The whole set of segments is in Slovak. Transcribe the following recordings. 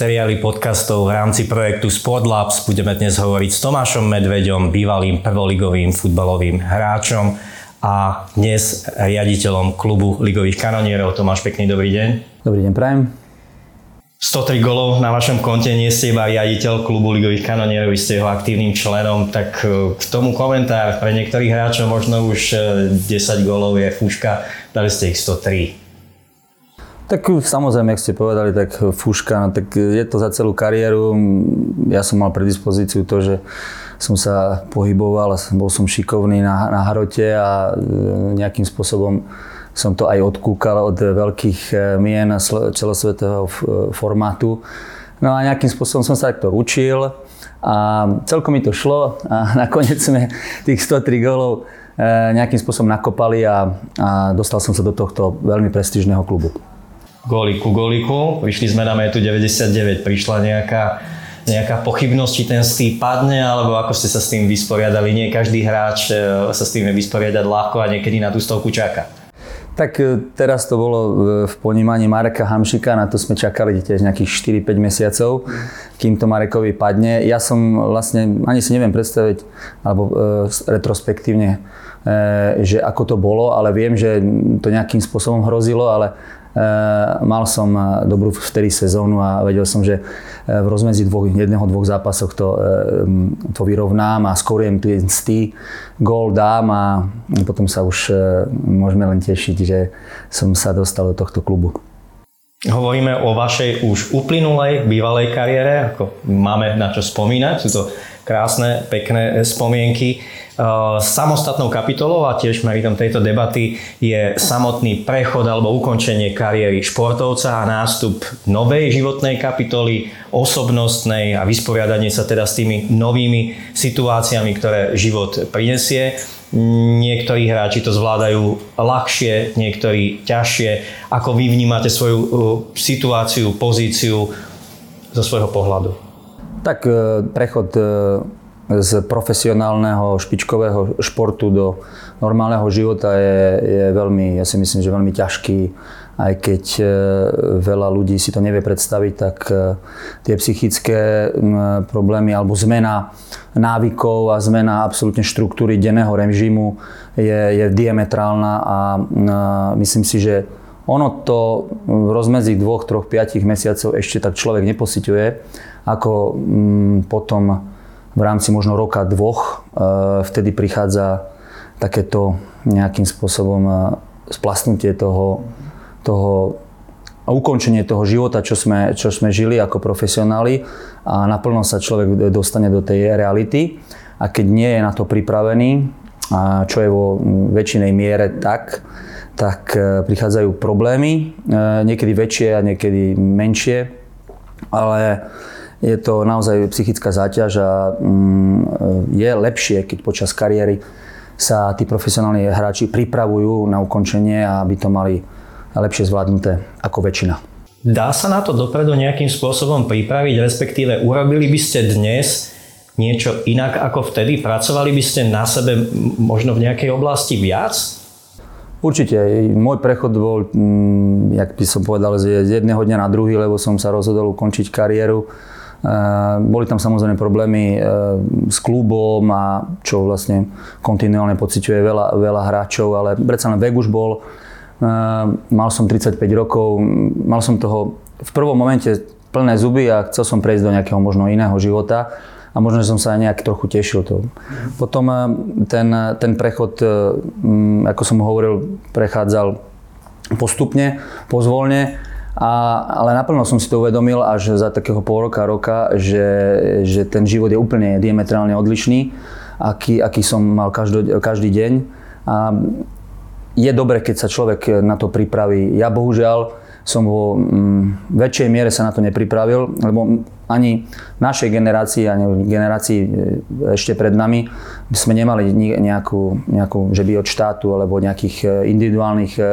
seriáli podcastov v rámci projektu Sportlabs budeme dnes hovoriť s Tomášom Medveďom, bývalým prvoligovým futbalovým hráčom a dnes riaditeľom klubu ligových kanonierov. Tomáš, pekný dobrý deň. Dobrý deň, prajem. 103 golov na vašom konte, nie ste iba riaditeľ klubu ligových kanonierov, ste jeho aktívnym členom, tak e, k tomu komentár. Pre niektorých hráčov možno už 10 e, golov je fúška, dali ste ich 103. Tak samozrejme, ak ste povedali, tak fúška, no, tak je to za celú kariéru. Ja som mal predispozíciu to, že som sa pohyboval, bol som šikovný na, na hrote a nejakým spôsobom som to aj odkúkal od veľkých mien celosvetového formátu. No a nejakým spôsobom som sa takto učil a celkom mi to šlo a nakoniec sme tých 103 gólov nejakým spôsobom nakopali a, a dostal som sa do tohto veľmi prestížneho klubu góliku góliku. Vyšli sme na metu 99, prišla nejaká nejaká pochybnosť, či ten stý padne, alebo ako ste sa s tým vysporiadali. Nie každý hráč e, sa s tým vie vysporiadať ľahko a niekedy na tú stovku čaká. Tak e, teraz to bolo v ponímaní Mareka Hamšika, na to sme čakali tiež nejakých 4-5 mesiacov, kým to Marekovi padne. Ja som vlastne, ani si neviem predstaviť, alebo e, retrospektívne, e, že ako to bolo, ale viem, že to nejakým spôsobom hrozilo, ale mal som eh, dobrú vtedy sezónu a vedel som, že eh, v rozmedzi dvoch, jedného, dvoch zápasoch to, to vyrovnám a skoriem ten stý, gól dám a potom sa už môžeme len tešiť, že som sa dostal do tohto klubu. Hovoríme o vašej už uplynulej, bývalej kariére, ako máme na čo spomínať, sú to krásne, pekné spomienky. Eh, samostatnou kapitolou a tiež meritom tejto debaty je samotný prechod alebo ukončenie kariéry športovca a nástup novej životnej kapitoly, osobnostnej a vysporiadanie sa teda s tými novými situáciami, ktoré život prinesie. Niektorí hráči to zvládajú ľahšie, niektorí ťažšie. Ako vy vnímate svoju eh, situáciu, pozíciu zo svojho pohľadu? Tak eh, prechod z profesionálneho špičkového športu do normálneho života je, je veľmi, ja si myslím, že veľmi ťažký. Aj keď e, veľa ľudí si to nevie predstaviť, tak e, tie psychické problémy alebo zmena návykov a zmena absolútne štruktúry denného režimu je, je diametrálna a myslím si, že ono to v rozmedzi dvoch, troch, piatich mesiacov ešte tak človek neposiťuje, ako potom v rámci možno roka, dvoch, e, vtedy prichádza takéto nejakým spôsobom e, splasnutie toho, toho a ukončenie toho života, čo sme, čo sme žili ako profesionáli a naplno sa človek dostane do tej reality. A keď nie je na to pripravený, a čo je vo väčšinej miere tak, tak e, prichádzajú problémy, niekedy väčšie a niekedy menšie, ale je to naozaj psychická záťaž a mm, je lepšie, keď počas kariéry sa tí profesionálni hráči pripravujú na ukončenie a aby to mali lepšie zvládnuté ako väčšina. Dá sa na to dopredu nejakým spôsobom pripraviť, respektíve urobili by ste dnes niečo inak ako vtedy? Pracovali by ste na sebe možno v nejakej oblasti viac? Určite. Môj prechod bol, mm, jak by som povedal, z jedného dňa na druhý, lebo som sa rozhodol ukončiť kariéru boli tam samozrejme problémy eh, s klubom a čo vlastne kontinuálne pociťuje veľa, veľa hráčov, ale predsa len vek už bol. Eh, mal som 35 rokov, mal som toho v prvom momente plné zuby a chcel som prejsť do nejakého možno iného života a možno, som sa aj nejak trochu tešil to. Potom ten, ten prechod, ako som hovoril, prechádzal postupne, pozvolne a, ale naplno som si to uvedomil až za takého pol roka, roka, že, že ten život je úplne diametrálne odlišný, aký, aký som mal každý, každý deň. A je dobre, keď sa človek na to pripraví. Ja bohužiaľ som vo mm, väčšej miere sa na to nepripravil, lebo ani našej generácii, ani generácii e, ešte pred nami sme nemali nejakú, nejakú že by od štátu alebo nejakých e, individuálnych e,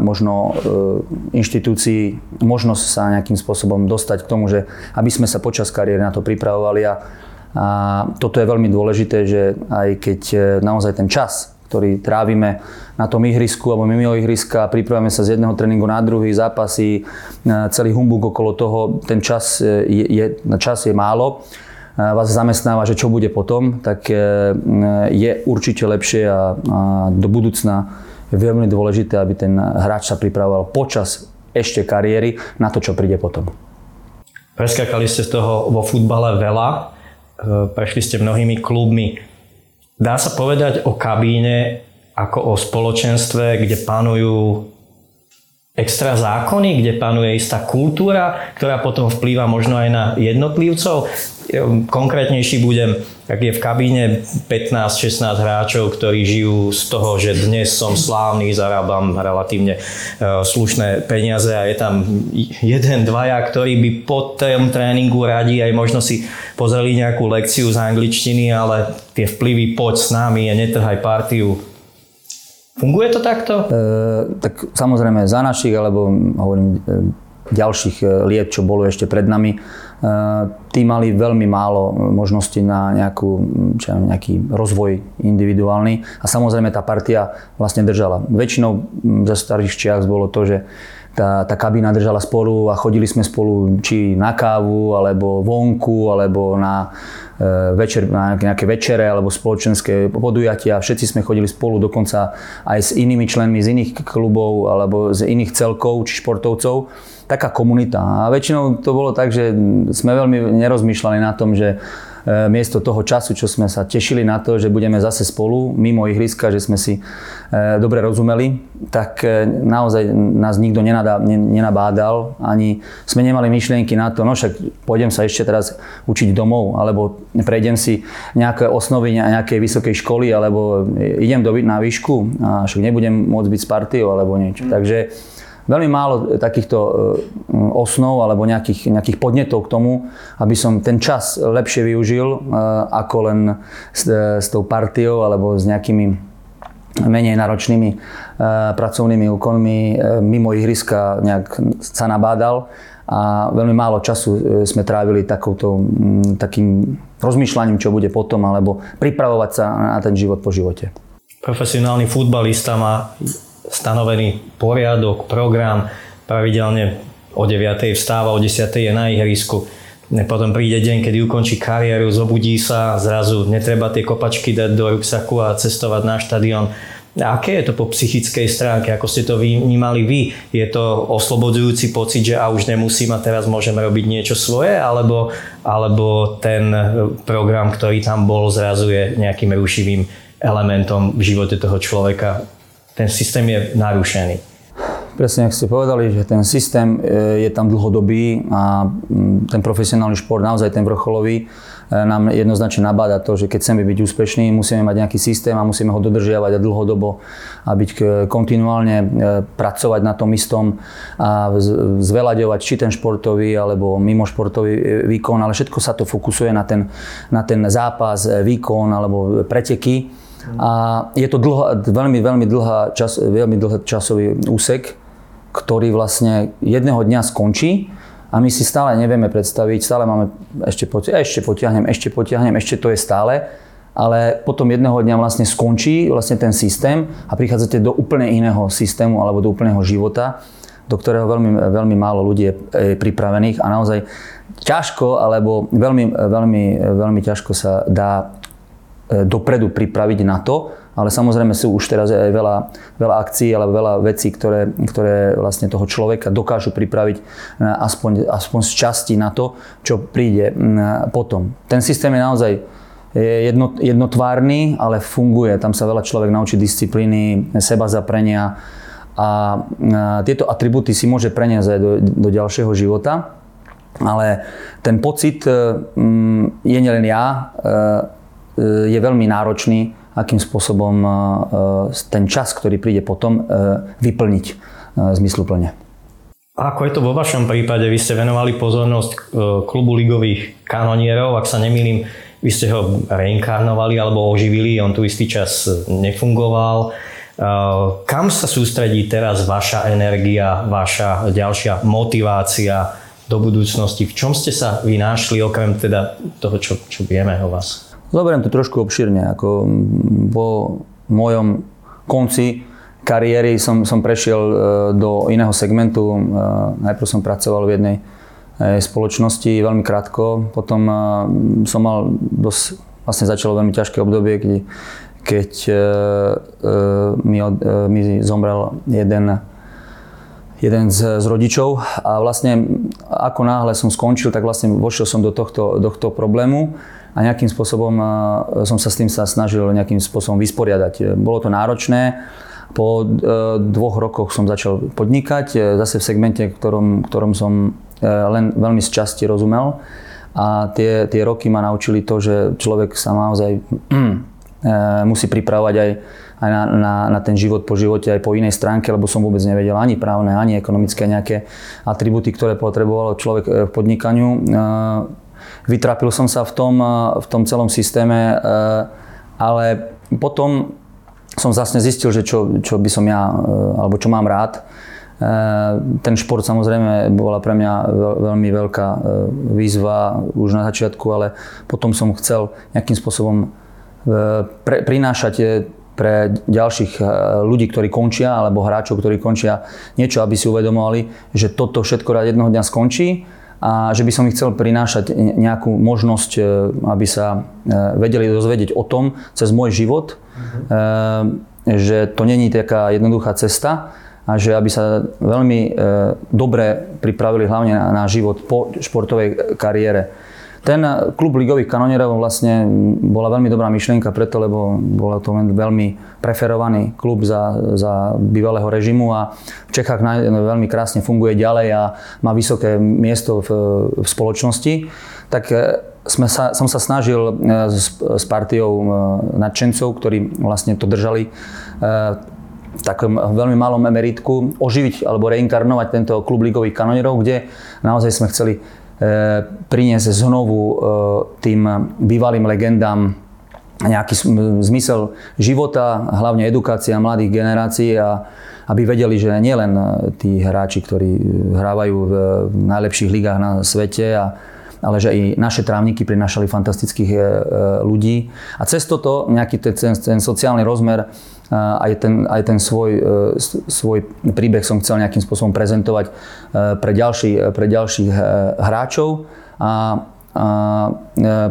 možno e, inštitúcií možnosť sa nejakým spôsobom dostať k tomu, že aby sme sa počas kariéry na to pripravovali a, a toto je veľmi dôležité, že aj keď e, naozaj ten čas, ktorý trávime na tom ihrisku alebo mimo ihriska, pripravujeme sa z jedného tréningu na druhý, zápasy, celý humbug okolo toho, ten čas je, je, čas je málo. Vás zamestnáva, že čo bude potom, tak je určite lepšie a, a do budúcna je veľmi dôležité, aby ten hráč sa pripravoval počas ešte kariéry na to, čo príde potom. Preskakali ste z toho vo futbale veľa, e, prešli ste mnohými klubmi. Dá sa povedať o kabíne ako o spoločenstve, kde panujú extra zákony, kde panuje istá kultúra, ktorá potom vplýva možno aj na jednotlivcov. Konkrétnejší budem, ak je v kabíne 15-16 hráčov, ktorí žijú z toho, že dnes som slávny, zarábam relatívne e, slušné peniaze a je tam jeden, dvaja, ktorí by po tom tréningu radi aj možno si pozreli nejakú lekciu z angličtiny, ale tie vplyvy poď s nami a netrhaj partiu Funguje to takto? E, tak samozrejme za našich, alebo hovorím, e, ďalších e, liet, čo bolo ešte pred nami, tí mali veľmi málo možností na nejakú, čo ja, nejaký rozvoj individuálny a samozrejme tá partia vlastne držala. Väčšinou za starých čiach bolo to, že tá, tá kabína držala spolu a chodili sme spolu či na kávu, alebo vonku, alebo na večer, na nejaké večere alebo spoločenské podujatia. Všetci sme chodili spolu, dokonca aj s inými členmi z iných klubov alebo z iných celkov či športovcov. Taká komunita. A väčšinou to bolo tak, že sme veľmi nerozmýšľali na tom, že E, miesto toho času, čo sme sa tešili na to, že budeme zase spolu mimo ihriska, že sme si e, dobre rozumeli, tak e, naozaj nás nikto nenadá, nenabádal, ani sme nemali myšlienky na to, no však pôjdem sa ešte teraz učiť domov, alebo prejdem si nejaké osnovy nejakej vysokej školy, alebo idem do, na výšku a však nebudem môcť byť s partiou, alebo niečo. Mm. Takže veľmi málo takýchto e, osnov alebo nejakých, nejakých podnetov k tomu, aby som ten čas lepšie využil e, ako len s, e, s tou partiou alebo s nejakými menej náročnými pracovnými úkonmi mimo ihriska nejak sa nabádal a veľmi málo času sme trávili takouto, takým rozmýšľaním, čo bude potom, alebo pripravovať sa na ten život po živote. Profesionálny futbalista má stanovený poriadok, program, pravidelne o 9. vstáva, o 10. je na ihrisku. Potom príde deň, kedy ukončí kariéru, zobudí sa, zrazu netreba tie kopačky dať do ruksaku a cestovať na štadión. Aké je to po psychickej stránke? Ako ste to vnímali vy? Je to oslobodzujúci pocit, že a už nemusím a teraz môžem robiť niečo svoje? Alebo, alebo ten program, ktorý tam bol, zrazu je nejakým rušivým elementom v živote toho človeka? Ten systém je narušený. Presne, ak ste povedali, že ten systém e, je tam dlhodobý a mm, ten profesionálny šport, naozaj ten vrcholový, e, nám jednoznačne nabáda to, že keď chceme byť úspešní, musíme mať nejaký systém a musíme ho dodržiavať a dlhodobo a byť kontinuálne e, pracovať na tom istom a zveľaďovať či ten športový alebo mimo športový výkon, ale všetko sa to fokusuje na ten, na ten zápas, výkon alebo preteky a je to dlho, veľmi, veľmi, dlhá čas, veľmi dlhý časový úsek, ktorý vlastne jedného dňa skončí a my si stále nevieme predstaviť, stále máme ešte, ešte potiahnem, ešte potiahnem, ešte to je stále, ale potom jedného dňa vlastne skončí vlastne ten systém a prichádzate do úplne iného systému alebo do úplného života, do ktorého veľmi, veľmi málo ľudí je pripravených a naozaj ťažko alebo veľmi, veľmi, veľmi ťažko sa dá dopredu pripraviť na to, ale samozrejme sú už teraz aj veľa, veľa akcií alebo veľa vecí, ktoré, ktoré vlastne toho človeka dokážu pripraviť aspoň, aspoň z časti na to, čo príde potom. Ten systém je naozaj jedno, jednotvárny, ale funguje. Tam sa veľa človek naučí disciplíny, seba zaprenia a tieto atributy si môže preniesť aj do, do ďalšieho života. Ale ten pocit je nielen ja, E, je veľmi náročný, akým spôsobom e, e, ten čas, ktorý príde potom, vyplniť zmysluplne. Ako je to vo vašom prípade? Vy ste venovali pozornosť klubu ligových kanonierov, ak sa nemýlim, vy ste ho reinkarnovali alebo oživili, on tu istý čas nefungoval. Kam sa sústredí teraz vaša energia, vaša ďalšia motivácia do budúcnosti? V čom ste sa vynášli, okrem teda toho, čo, čo vieme o vás? Zoberiem to trošku obširne. Ako po mojom konci kariéry som, som prešiel e, do iného segmentu. E, najprv som pracoval v jednej e, spoločnosti veľmi krátko, potom som mal dosť, vlastne začalo veľmi ťažké obdobie, keď, keď mi, mi zomrel jeden jeden z, z rodičov a vlastne ako náhle som skončil, tak vlastne vošiel som do tohto, do tohto problému a nejakým spôsobom som sa s tým sa snažil nejakým spôsobom vysporiadať. Bolo to náročné, po e, dvoch rokoch som začal podnikať, e, zase v segmente, ktorom, ktorom som e, len veľmi z časti rozumel. A tie, tie roky ma naučili to, že človek sa naozaj musí pripravovať aj, aj na, na, na ten život po živote, aj po inej stránke, lebo som vôbec nevedel ani právne, ani ekonomické nejaké atributy, ktoré potreboval človek v podnikaniu. Vytrapil som sa v tom, v tom celom systéme, ale potom som zase zistil, že čo, čo by som ja, e, alebo čo mám rád. Ten šport samozrejme bola pre mňa veľmi veľká výzva už na začiatku, ale potom som chcel nejakým spôsobom pre, prinášať pre ďalších ľudí, ktorí končia, alebo hráčov, ktorí končia niečo, aby si uvedomovali, že toto všetko rád jednoho dňa skončí a že by som ich chcel prinášať nejakú možnosť, aby sa vedeli dozvedieť o tom cez môj život, mm-hmm. že to není taká jednoduchá cesta a že aby sa veľmi e, dobre pripravili hlavne na život po športovej kariére. Ten klub ligových kanonierov vlastne bola veľmi dobrá myšlienka preto, lebo bol to veľmi preferovaný klub za, za bývalého režimu a v Čechách veľmi krásne funguje ďalej a má vysoké miesto v, v spoločnosti. Tak sme sa, som sa snažil e, s, s partiou e, nadšencov, ktorí vlastne to držali e, v takom veľmi malom emeritku, oživiť alebo reinkarnovať tento klub ligových kanonierov, kde naozaj sme chceli priniesť znovu tým bývalým legendám nejaký zmysel života, hlavne edukácia mladých generácií a aby vedeli, že nielen tí hráči, ktorí hrávajú v najlepších ligách na svete a ale že aj naše trávniky prinášali fantastických e, e, ľudí. A cez toto nejaký ten, ten, ten sociálny rozmer, e, aj ten, aj ten svoj, svoj príbeh som chcel nejakým spôsobom prezentovať pre, ďalší, pre ďalších hráčov. A a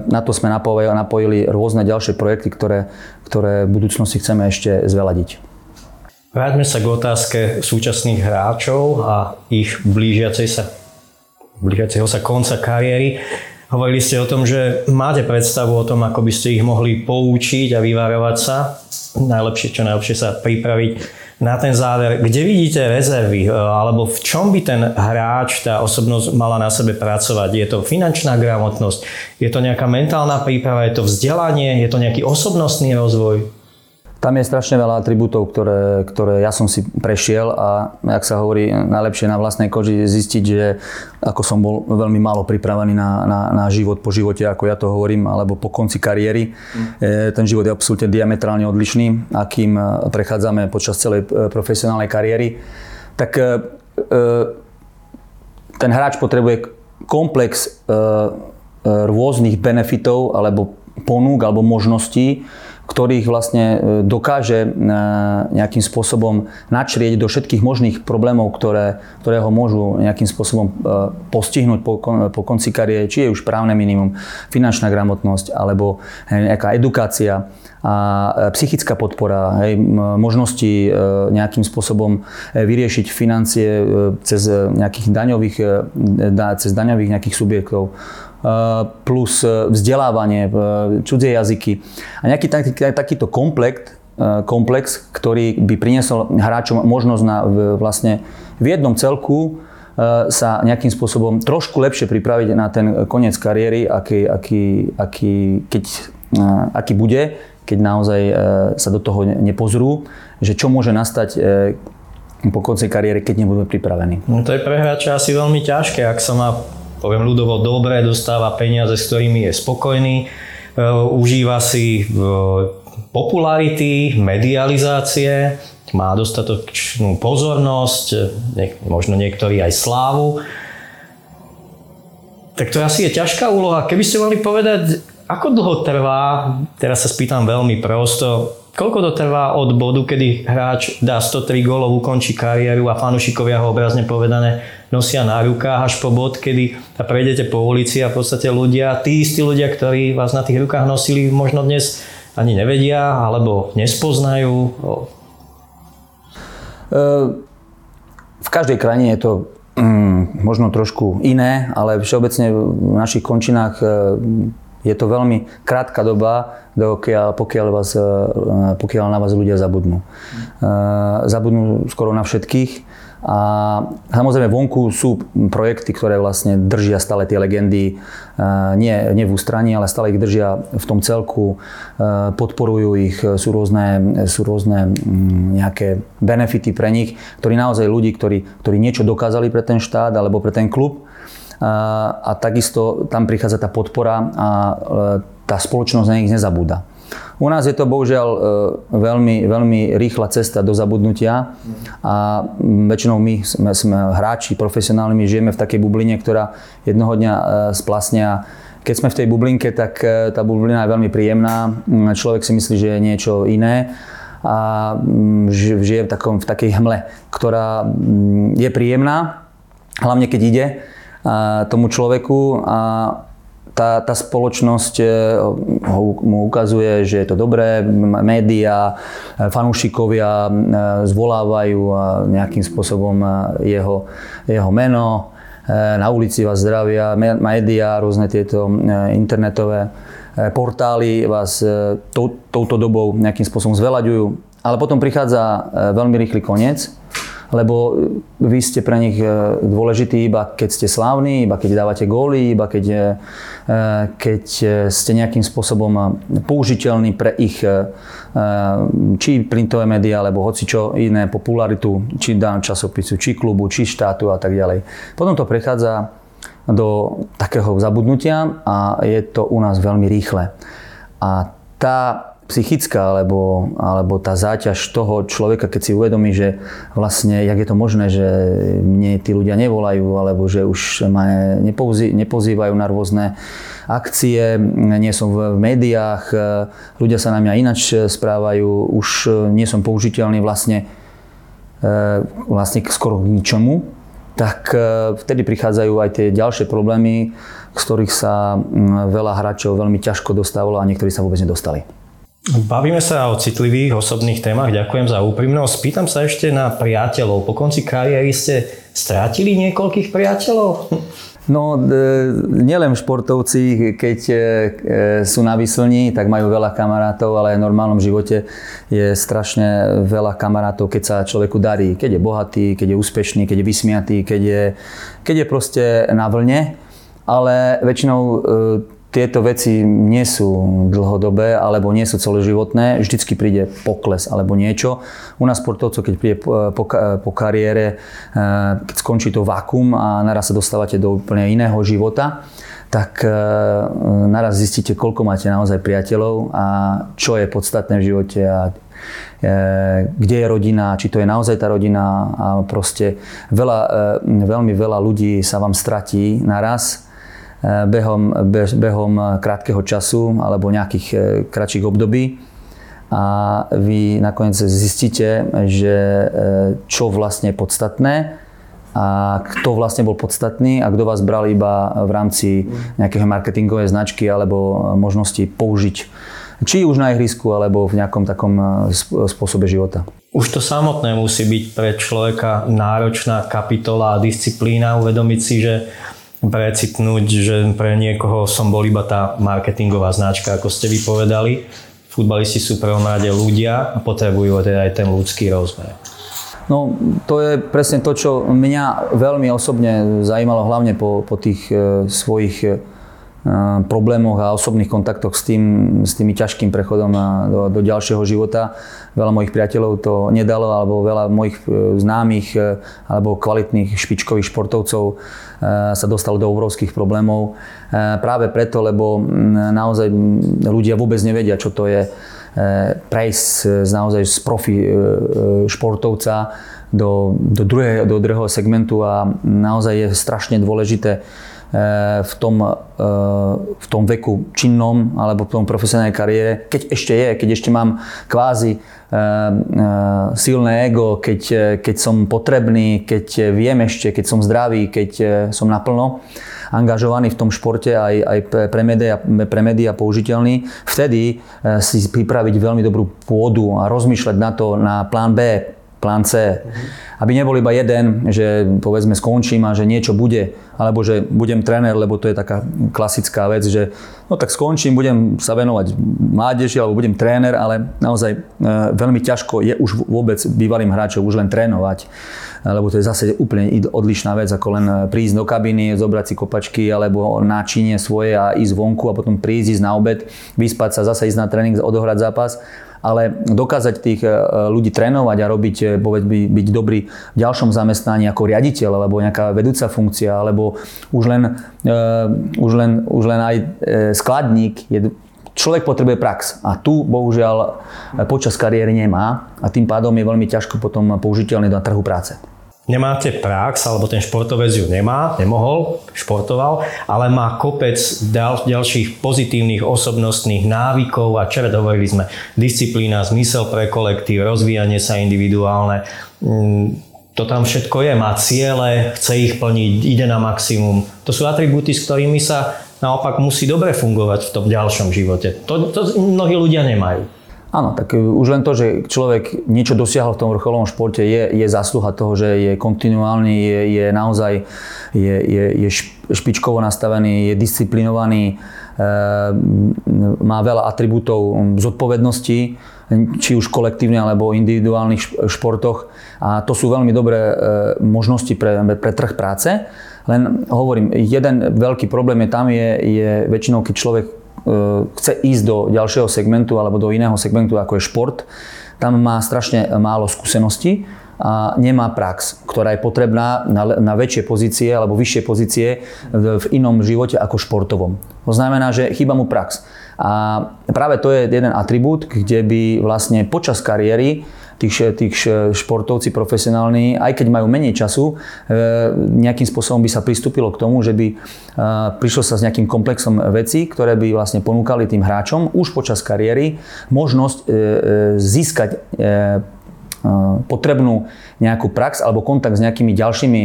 na to sme napojili, napojili rôzne ďalšie projekty, ktoré, ktoré v budúcnosti chceme ešte zveladiť. Vráťme sa k otázke súčasných hráčov a ich blížiacej sa blížiaceho sa konca kariéry. Hovorili ste o tom, že máte predstavu o tom, ako by ste ich mohli poučiť a vyvárovať sa. Najlepšie, čo najlepšie sa pripraviť na ten záver. Kde vidíte rezervy? Alebo v čom by ten hráč, tá osobnosť mala na sebe pracovať? Je to finančná gramotnosť? Je to nejaká mentálna príprava? Je to vzdelanie? Je to nejaký osobnostný rozvoj? Tam je strašne veľa atribútov, ktoré, ktoré ja som si prešiel a jak sa hovorí, najlepšie na vlastnej koži zistiť, že ako som bol veľmi málo pripravený na, na, na život po živote, ako ja to hovorím, alebo po konci kariéry. Mm. Ten život je absolútne diametrálne odlišný, akým e, prechádzame počas celej e, profesionálnej kariéry. Tak ten hráč potrebuje komplex rôznych benefitov alebo ponúk alebo možností, ktorých vlastne e, dokáže e, nejakým spôsobom načrieť do všetkých možných problémov, ktoré, ktoré ho môžu nejakým spôsobom e, postihnúť po, po konci kariéry, či je už právne minimum, finančná gramotnosť alebo nejaká edukácia a psychická podpora, hej, možnosti nejakým spôsobom vyriešiť financie cez nejakých daňových, cez daňových nejakých subjektov plus vzdelávanie, cudzie jazyky. A nejaký taký, takýto komplex, komplex, ktorý by priniesol hráčom možnosť na vlastne v jednom celku sa nejakým spôsobom trošku lepšie pripraviť na ten koniec kariéry, aký, aký, aký, keď, aký bude, keď naozaj sa do toho nepozrú, že čo môže nastať po konci kariéry, keď nebudú pripravení. No to je pre hráča asi veľmi ťažké, ak sa má poviem ľudovo, dobre, dostáva peniaze, s ktorými je spokojný, e, užíva si e, popularity, medializácie, má dostatočnú pozornosť, možno niektorí aj slávu. Tak to asi je ťažká úloha. Keby ste mali povedať, ako dlho trvá, teraz sa spýtam veľmi prosto, Koľko to trvá od bodu, kedy hráč dá 103 gólov, ukončí kariéru a fanúšikovia ho obrazne povedané nosia na rukách až po bod, kedy prejdete po ulici a v podstate ľudia, tí istí ľudia, ktorí vás na tých rukách nosili, možno dnes ani nevedia alebo nespoznajú? V každej krajine je to mm, možno trošku iné, ale všeobecne v našich končinách je to veľmi krátka doba, dokiaľ, pokiaľ, vás, e, pokiaľ na vás ľudia zabudnú. E, zabudnú skoro na všetkých. A samozrejme vonku sú projekty, ktoré vlastne držia stále tie legendy, e, nie, nie v ústraní, ale stále ich držia v tom celku, podporujú ich, sú rôzne, sú rôzne mm, nejaké benefity pre nich, ktorí naozaj ľudí, ktorí, ktorí niečo dokázali pre ten štát alebo pre ten klub, a takisto tam prichádza tá podpora a e, tá spoločnosť na nich nezabúda. U nás je to bohužiaľ e, veľmi, veľmi rýchla cesta do zabudnutia a väčšinou my sme, sme hráči profesionálni, my žijeme v takej bubline, ktorá jednoho dňa e, splasne keď sme v tej bublinke, tak tá bublina je veľmi príjemná. Človek si myslí, že je niečo iné a žije v, takom, v takej hmle, ktorá je príjemná, hlavne keď ide tomu človeku a tá, tá spoločnosť e, mu ukazuje, že je to dobré, médiá, e, fanúšikovia e, zvolávajú nejakým spôsobom jeho, jeho meno, na ulici vás zdravia, médiá, rôzne tieto internetové portály vás tou, touto dobou nejakým spôsobom zvelaďujú. Ale potom prichádza veľmi rýchly koniec lebo vy ste pre nich e, dôležití iba keď ste slávni, iba keď dávate góly, iba keď, e, keď ste nejakým spôsobom použiteľní pre ich e, či printové médiá, alebo hoci čo iné, popularitu, či dám časopisu, či klubu, či štátu a tak ďalej. Potom to prechádza do takého zabudnutia a je to u nás veľmi rýchle. A tá psychická alebo, alebo tá záťaž toho človeka, keď si uvedomí, že vlastne, jak je to možné, že mne tí ľudia nevolajú, alebo že už ma nepozý, nepozývajú na rôzne akcie, nie som v, v médiách, ľudia sa na mňa inač správajú, už nie som použiteľný vlastne, e, vlastne skoro k ničomu, tak e, vtedy prichádzajú aj tie ďalšie problémy, z ktorých sa veľa hráčov veľmi ťažko dostávalo a niektorí sa vôbec nedostali. Bavíme sa o citlivých osobných témach, ďakujem za úprimnosť. Pýtam sa ešte na priateľov. Po konci kariéry ste strátili niekoľkých priateľov? No, e, nielen športovci, keď e, e, sú na vyslni, tak majú veľa kamarátov, ale v normálnom živote je strašne veľa kamarátov, keď sa človeku darí. Keď je bohatý, keď je úspešný, keď je vysmiatý, keď je, keď je proste na vlne. Ale väčšinou tieto veci nie sú dlhodobé alebo nie sú celoživotné, vždycky príde pokles alebo niečo. U nás sportovcov, keď príde po, po kariére, eh, keď skončí to vakuum a naraz sa dostávate do úplne iného života, tak eh, naraz zistíte, koľko máte naozaj priateľov a čo je podstatné v živote a eh, kde je rodina, či to je naozaj tá rodina a proste veľa, veľmi veľa ľudí sa vám stratí naraz behom, behom krátkeho času alebo nejakých eh, kratších období a vy nakoniec zistíte, že eh, čo vlastne je podstatné a kto vlastne bol podstatný a kto vás bral iba v rámci nejakého marketingovej značky alebo možnosti použiť či už na ihrisku alebo v nejakom takom spôsobe života. Už to samotné musí byť pre človeka náročná kapitola a disciplína, uvedomiť si, že precitnúť, že pre niekoho som bol iba tá marketingová značka, ako ste vypovedali. Futbalisti sú prvom rade ľudia a potrebujú teda aj ten ľudský rozmer. No, to je presne to, čo mňa veľmi osobne zajímalo, hlavne po, po tých e, svojich e, problémoch a osobných kontaktoch s, tým, s tými ťažkým prechodom na, do, do ďalšieho života. Veľa mojich priateľov to nedalo, alebo veľa mojich e, známych e, alebo kvalitných špičkových športovcov sa dostalo do obrovských problémov. Práve preto, lebo naozaj ľudia vôbec nevedia, čo to je prejsť z, naozaj z profi športovca do, do, druhého, do druhého segmentu a naozaj je strašne dôležité v tom, v tom veku činnom alebo v tom profesionálnej kariére, keď ešte je, keď ešte mám kvázi silné ego, keď, keď som potrebný, keď viem ešte, keď som zdravý, keď som naplno angažovaný v tom športe aj, aj pre, média, pre média použiteľný, vtedy si pripraviť veľmi dobrú pôdu a rozmýšľať na to na plán B, plán C. Aby nebol iba jeden, že povedzme skončím a že niečo bude, alebo že budem tréner, lebo to je taká klasická vec, že no tak skončím, budem sa venovať mládeži alebo budem tréner, ale naozaj e, veľmi ťažko je už vôbec bývalým hráčom už len trénovať. Lebo to je zase úplne odlišná vec, ako len prísť do kabiny, zobrať si kopačky alebo náčinie svoje a ísť vonku a potom prísť, ísť na obed, vyspať sa, zase ísť na tréning, odohrať zápas ale dokázať tých e, ľudí trénovať a robiť, e, povedz, by, byť dobrý v ďalšom zamestnaní ako riaditeľ alebo nejaká vedúca funkcia, alebo už len, uh, už len, už len aj skladník je Človek potrebuje prax. A tu bohužiaľ počas kariéry nemá a tým pádom je veľmi ťažko potom použiteľný na trhu práce nemáte prax, alebo ten športovec ju nemá, nemohol, športoval, ale má kopec ďal, ďalších pozitívnych osobnostných návykov a čo hovorili sme, disciplína, zmysel pre kolektív, rozvíjanie sa individuálne, mm, to tam všetko je, má ciele, chce ich plniť, ide na maximum. To sú atribúty, s ktorými sa naopak musí dobre fungovať v tom ďalšom živote. To, to mnohí ľudia nemajú. Áno, tak e, už len to, že človek niečo dosiahol v tom vrcholovom športe, je, je zásluha toho, že je kontinuálny, je, je naozaj je, je, je špičkovo nastavený, je disciplinovaný, e, má veľa atribútov zodpovednosti, či už kolektívne alebo individuálnych športoch. A to sú veľmi dobré e, možnosti pre, pre trh práce. Len hovorím, jeden veľký problém je tam, je, je väčšinou, keď človek chce ísť do ďalšieho segmentu alebo do iného segmentu ako je šport, tam má strašne málo skúseností a nemá prax, ktorá je potrebná na, na väčšie pozície alebo vyššie pozície v, v inom živote ako športovom. To znamená, že chýba mu prax. A práve to je jeden atribút, kde by vlastne počas kariéry tých, tých športovci profesionálni, aj keď majú menej času, e, nejakým spôsobom by sa pristúpilo k tomu, že by e, prišlo sa s nejakým komplexom vecí, ktoré by vlastne ponúkali tým hráčom už počas kariéry možnosť e, získať potrebnú nejakú prax alebo kontakt s nejakými ďalšími,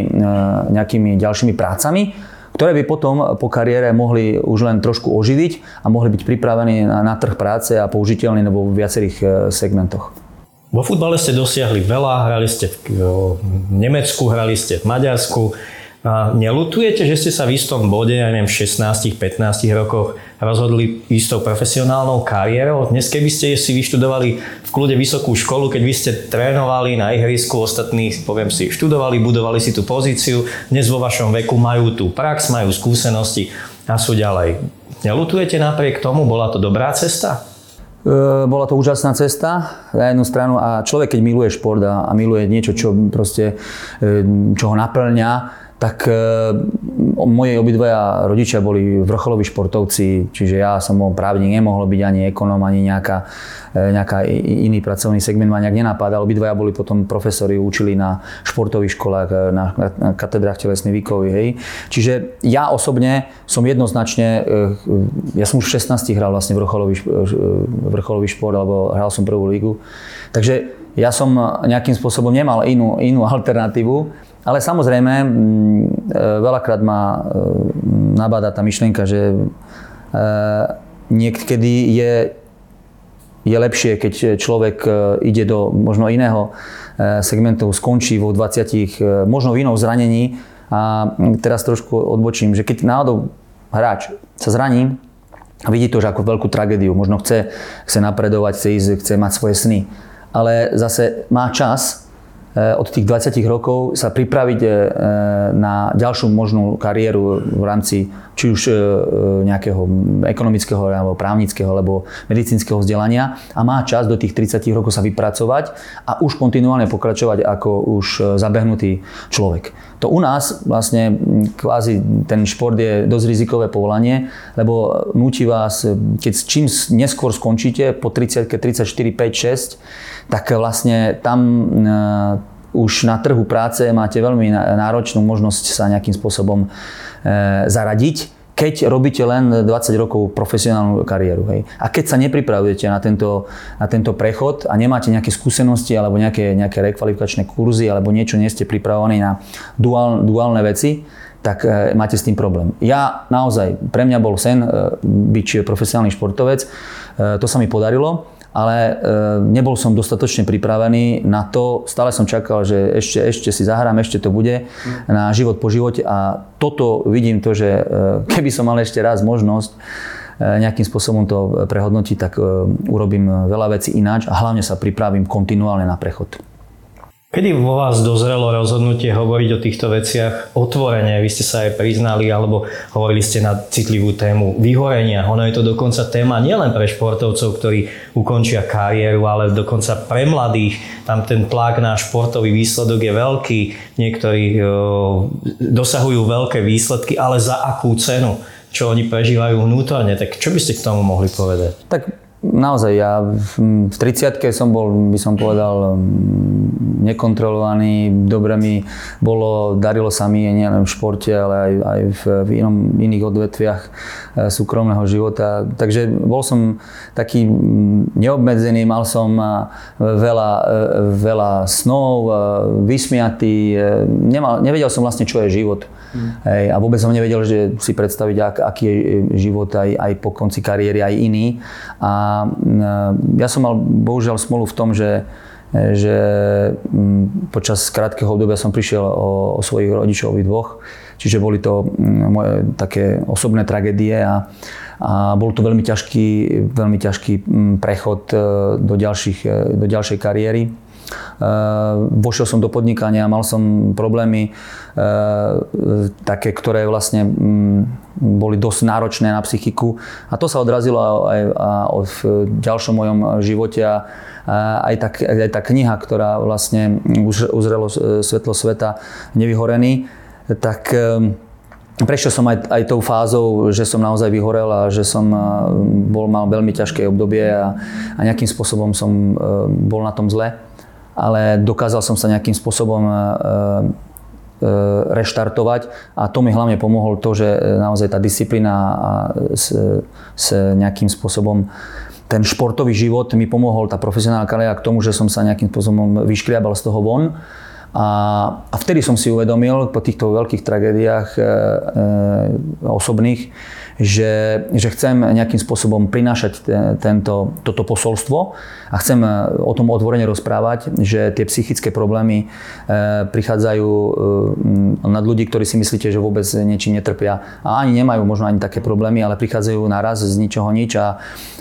nejakými ďalšími prácami, ktoré by potom po kariére mohli už len trošku oživiť a mohli byť pripravení na, na trh práce a použiteľní vo viacerých segmentoch. Vo futbale ste dosiahli veľa, hrali ste v Nemecku, hrali ste v Maďarsku. A nelutujete, že ste sa v istom bode, ja neviem, v 16-15 rokoch rozhodli istou profesionálnou kariérou? Dnes, keby ste si vyštudovali v kľude vysokú školu, keď vy ste trénovali na ihrisku, ostatní, poviem si, študovali, budovali si tú pozíciu, dnes vo vašom veku majú tú prax, majú skúsenosti a sú ďalej. Nelutujete napriek tomu? Bola to dobrá cesta? E, bola to úžasná cesta na jednu stranu a človek, keď miluje šport a, a miluje niečo, čo proste, e, čo ho naplňa, tak e, moje obidvaja rodičia boli vrcholoví športovci, čiže ja som bol právnik, nemohlo byť ani ekonom, ani nejaká, e, nejaká iný pracovný segment ma nejak nenapádal. Obidvaja boli potom profesori, učili na športových školách, e, na, katedrách telesnej výkovy. Hej. Čiže ja osobne som jednoznačne, ja som už v 16 hral vlastne vrcholový, vrcholový šport, alebo hral som prvú lígu. Takže ja som nejakým spôsobom nemal inú, inú alternatívu ale samozrejme, mm, e, veľakrát ma e, nabáda tá myšlienka, že e, niekedy je, je lepšie, keď človek ide do možno iného segmentu, skončí vo 20, možno v inom zranení. A teraz trošku odbočím, že keď náhodou hráč sa zraní, a vidí to už ako veľkú tragédiu, možno chce, chce napredovať, chce ísť, chce mať svoje sny, ale zase má čas od tých 20 rokov sa pripraviť eh, na ďalšiu možnú kariéru v rámci či už eh, nejakého ekonomického alebo právnického alebo medicínskeho vzdelania a má čas do tých 30 rokov sa vypracovať a už kontinuálne pokračovať ako už zabehnutý človek. To u nás vlastne kvázi ten šport je dosť rizikové povolanie, lebo nutí vás, keď čím neskôr skončíte, po 30, 34, 5, 6, tak vlastne tam e, už na trhu práce máte veľmi náročnú možnosť sa nejakým spôsobom zaradiť, keď robíte len 20 rokov profesionálnu kariéru. Hej. A keď sa nepripravujete na tento, na tento prechod a nemáte nejaké skúsenosti alebo nejaké, nejaké rekvalifikačné kurzy alebo niečo, nie ste pripravovaní na duál, duálne veci, tak e, máte s tým problém. Ja naozaj, pre mňa bol sen e, byť profesionálny športovec, e, to sa mi podarilo ale e, nebol som dostatočne pripravený na to. Stále som čakal, že ešte, ešte si zahrám, ešte to bude na život po živote a toto vidím to, že e, keby som mal ešte raz možnosť e, nejakým spôsobom to prehodnotiť, tak urobím veľa vecí ináč a hlavne sa pripravím kontinuálne na prechod. Kedy vo vás dozrelo rozhodnutie hovoriť o týchto veciach otvorene? Vy ste sa aj priznali, alebo hovorili ste na citlivú tému vyhorenia. Ono je to dokonca téma nielen pre športovcov, ktorí ukončia kariéru, ale dokonca pre mladých. Tam ten tlak na športový výsledok je veľký. Niektorí e, dosahujú veľké výsledky, ale za akú cenu? Čo oni prežívajú vnútorne? Tak čo by ste k tomu mohli povedať? Tak Naozaj, ja v 30 som bol, by som povedal, nekontrolovaný, dobre mi bolo, darilo sa mi nielen v športe, ale aj, aj v, v inom, iných odvetviach e, súkromného života. Takže bol som taký neobmedzený, mal som e, veľa, e, veľa snov, vysmiatý, nemal, nevedel som vlastne, čo je život. Mm. Hej, a vôbec som nevedel, že si predstaviť, ak, aký je život aj, aj po konci kariéry, aj iný. A ja som mal bohužiaľ smolu v tom, že že počas krátkeho obdobia som prišiel o, o svojich rodičov dvoch, čiže boli to moje také osobné tragédie a, a bol to veľmi ťažký, veľmi ťažký prechod e, do, ďalších, e, do ďalšej kariéry. Uh, vošiel som do podnikania, mal som problémy uh, také, ktoré vlastne um, boli dosť náročné na psychiku. A to sa odrazilo aj, v ďalšom mojom živote. Aj tá, aj tá kniha, ktorá vlastne uzrelo svetlo sveta nevyhorený, tak Prešiel som aj, aj tou fázou, že som naozaj vyhorel a že som bol, mal veľmi ťažké obdobie a, a nejakým spôsobom som bol na tom zle ale dokázal som sa nejakým spôsobom e, e, reštartovať a to mi hlavne pomohol to, že naozaj tá disciplína a s, s nejakým spôsobom ten športový život mi pomohol, tá profesionálna kariéra k tomu, že som sa nejakým spôsobom vyškriabal z toho von. A, a vtedy som si uvedomil po týchto veľkých tragédiách e, e, osobných, že, že chcem nejakým spôsobom prinášať tento, toto posolstvo a chcem e, o tom otvorene rozprávať, že tie psychické problémy e, prichádzajú e, nad ľudí, ktorí si myslíte, že vôbec niečím netrpia a ani nemajú možno ani také problémy, ale prichádzajú naraz z ničoho nič a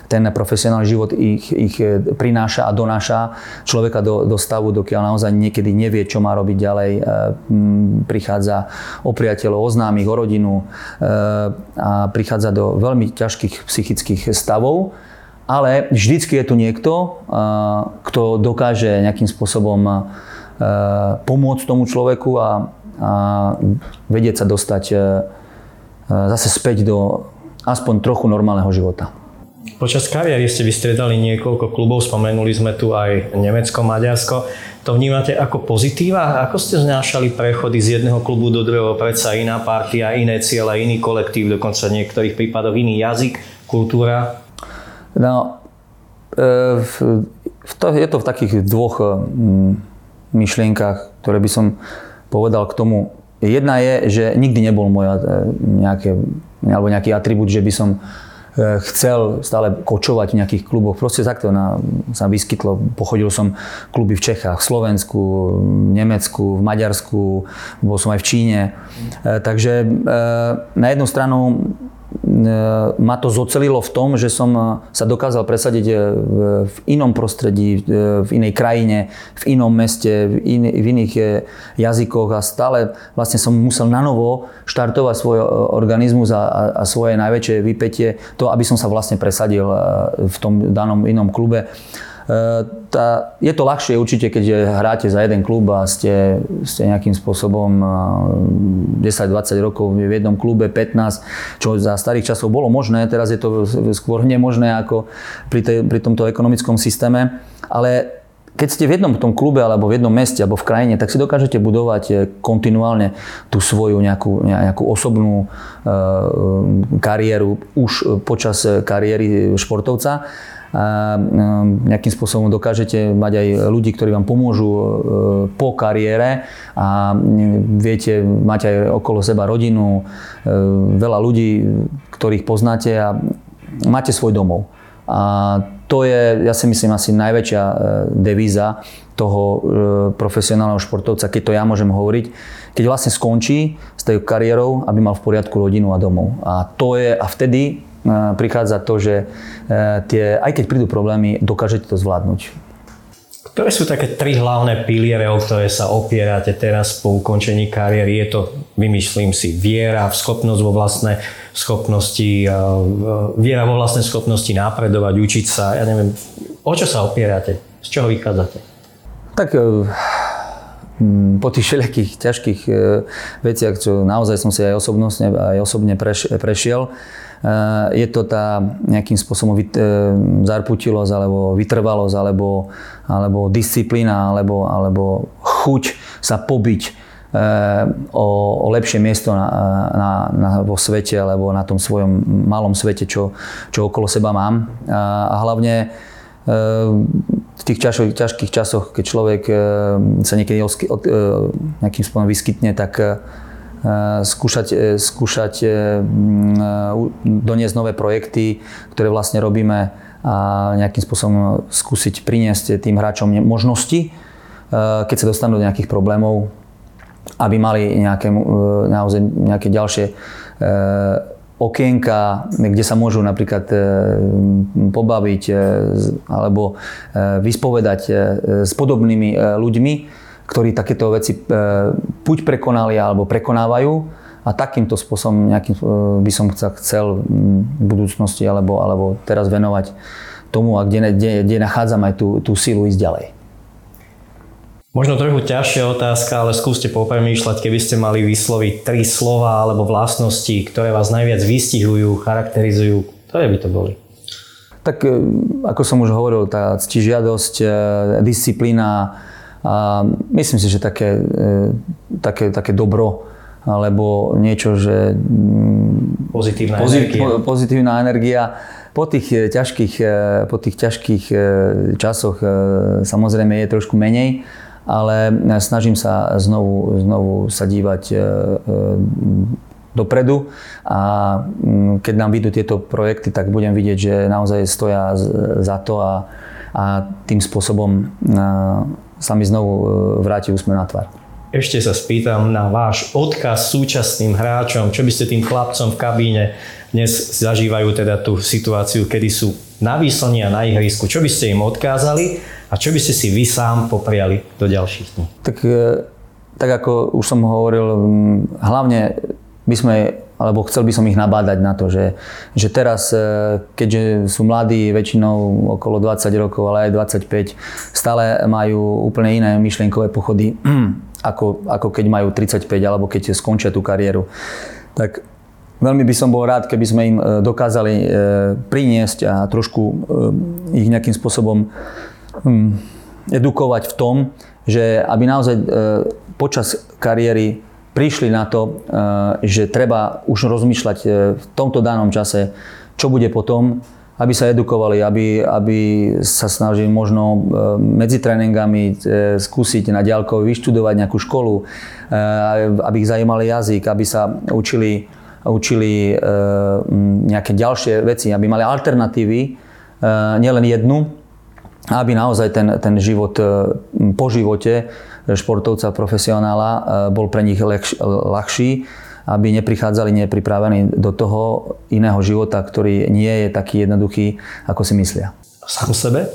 ten profesionálny život ich, ich prináša a donáša človeka do, do stavu, dokiaľ naozaj niekedy nevie, čo má robiť ďalej. Prichádza o priateľov, o známych, o rodinu a prichádza prichádza do veľmi ťažkých psychických stavov, ale vždycky je tu niekto, kto dokáže nejakým spôsobom pomôcť tomu človeku a, vedieť sa dostať zase späť do aspoň trochu normálneho života. Počas kariéry ste vystredali niekoľko klubov, spomenuli sme tu aj Nemecko, Maďarsko. To vnímate ako pozitíva? Ako ste znášali prechody z jedného klubu do druhého? Predsa iná partia, iné ciele, iný kolektív, dokonca v niektorých prípadoch iný jazyk, kultúra? No, e, je to v takých dvoch myšlienkach, ktoré by som povedal k tomu. Jedna je, že nikdy nebol moja e, nejaké, alebo nejaký atribút, že by som chcel stále kočovať v nejakých kluboch. Proste takto na, sa vyskytlo. Pochodil som kluby v Čechách, v Slovensku, v Nemecku, v Maďarsku, bol som aj v Číne. E, takže e, na jednu stranu ma to zocelilo v tom, že som sa dokázal presadiť v inom prostredí, v inej krajine, v inom meste, v, in, v iných jazykoch a stále vlastne som musel na novo štartovať svoj organizmus a, a svoje najväčšie vypetie, to, aby som sa vlastne presadil v tom danom inom klube. E, tá, je to ľahšie určite, keď hráte za jeden klub a ste, ste nejakým spôsobom 10-20 e, rokov v jednom klube, 15, čo za starých časov bolo možné, teraz je to skôr nemožné ako pri, tej, pri tomto ekonomickom systéme. Ale keď ste v jednom tom klube alebo v jednom meste alebo v krajine, tak si dokážete budovať eh, kontinuálne tú svoju nejakú, nejakú osobnú uh, kariéru už počas kariéry športovca a nejakým spôsobom dokážete mať aj ľudí, ktorí vám pomôžu po kariére a viete, máte aj okolo seba rodinu, veľa ľudí, ktorých poznáte a máte svoj domov. A to je, ja si myslím, asi najväčšia e, devíza toho profesionálneho športovca, keď to ja môžem hovoriť, keď vlastne skončí s tej kariérou, aby mal v poriadku rodinu a domov. A to je, a vtedy prichádza to, že tie, aj keď prídu problémy, dokážete to zvládnuť. Ktoré sú také tri hlavné piliere, o ktoré sa opierate teraz po ukončení kariéry? Je to, vymyslím si, viera, schopnosť vo vlastné schopnosti, viera vo vlastné schopnosti napredovať, učiť sa, ja neviem, o čo sa opierate? Z čoho vychádzate? Tak e, po tých všelijakých ťažkých e, veciach, čo naozaj som si aj, osobnostne, aj osobne prešiel, je to tá nejakým spôsobom zarputilosť, alebo vytrvalosť, alebo, alebo disciplína, alebo, alebo chuť sa pobiť o, o lepšie miesto na, na, na, vo svete, alebo na tom svojom malom svete, čo, čo okolo seba mám. A, a hlavne v tých ťažkých, ťažkých časoch, keď človek sa niekedy nejakým spôsobom vyskytne, tak Eh, skúšať, eh, skúšať eh, doniesť nové projekty, ktoré vlastne robíme a nejakým spôsobom skúsiť priniesť tým hráčom možnosti, keď sa dostanú do nejakých problémov, aby mali nejaké, naozaj nejaké ďalšie okienka, kde sa môžu napríklad pobaviť alebo vyspovedať s podobnými ľuďmi, ktorí takéto veci e, buď prekonali alebo prekonávajú a takýmto spôsobom nejakým, e, by som chcel v budúcnosti alebo, alebo teraz venovať tomu, a kde, kde, kde nachádzam aj tú, tú sílu ísť ďalej. Možno trochu ťažšia otázka, ale skúste popremýšľať, keby ste mali vysloviť tri slova alebo vlastnosti, ktoré vás najviac vystihujú, charakterizujú, ktoré by to boli? Tak e, ako som už hovoril, tá ctižiadosť, disciplína, a myslím si, že také, e, také, také dobro alebo niečo, že... Mm, pozitívna pozit, energia. Pozitívna energia. Po tých e, ťažkých, e, po tých ťažkých časoch samozrejme je trošku menej, ale snažím sa znovu, znovu sa dívať dopredu a mm, keď nám vyjdú tieto projekty, tak budem vidieť, že naozaj stoja za to a, a tým spôsobom sa mi znovu e, vráti úsmev na tvár. Ešte sa spýtam na váš odkaz súčasným hráčom. Čo by ste tým chlapcom v kabíne dnes zažívajú teda tú situáciu, kedy sú na výslni a na ihrisku. Čo by ste im odkázali a čo by ste si vy sám popriali do ďalších dní? Tak, e, tak ako už som hovoril, hlavne by sme alebo chcel by som ich nabádať na to, že, že teraz, e, keďže sú mladí, väčšinou okolo 20 rokov, ale aj 25, stále majú úplne iné myšlienkové pochody, ako, ako keď majú 35 alebo keď skončia tú kariéru. Tak veľmi by som bol rád, keby sme im e, dokázali priniesť a trošku ich nejakým spôsobom edukovať v tom, že aby naozaj počas kariéry prišli na to, eh, že treba už rozmýšľať eh, v tomto danom čase, čo bude potom, aby sa edukovali, aby, aby sa snažili možno medzi tréningami skúsiť na ďalko vyštudovať nejakú školu, aby ich zajímali jazyk, aby sa učili, učili nejaké ďalšie veci, aby mali alternatívy, nielen jednu, aby naozaj ten, ten život po živote športovca, profesionála e, bol pre nich ľahší, aby neprichádzali nepripravení do toho iného života, ktorý nie je taký jednoduchý, ako si myslia. Sám sebe?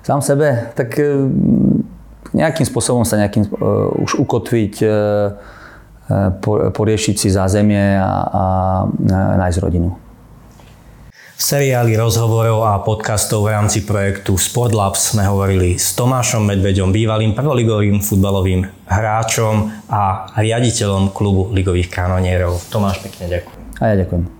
Sám sebe? Tak e, nejakým spôsobom sa nejakým, uh, už ukotviť, uh, poriešiť si zázemie a, a nájsť rodinu seriáli rozhovorov a podcastov v rámci projektu Sportlabs sme hovorili s Tomášom Medveďom, bývalým prvoligovým futbalovým hráčom a riaditeľom klubu ligových kanonierov. Tomáš, pekne ďakujem. A ja ďakujem.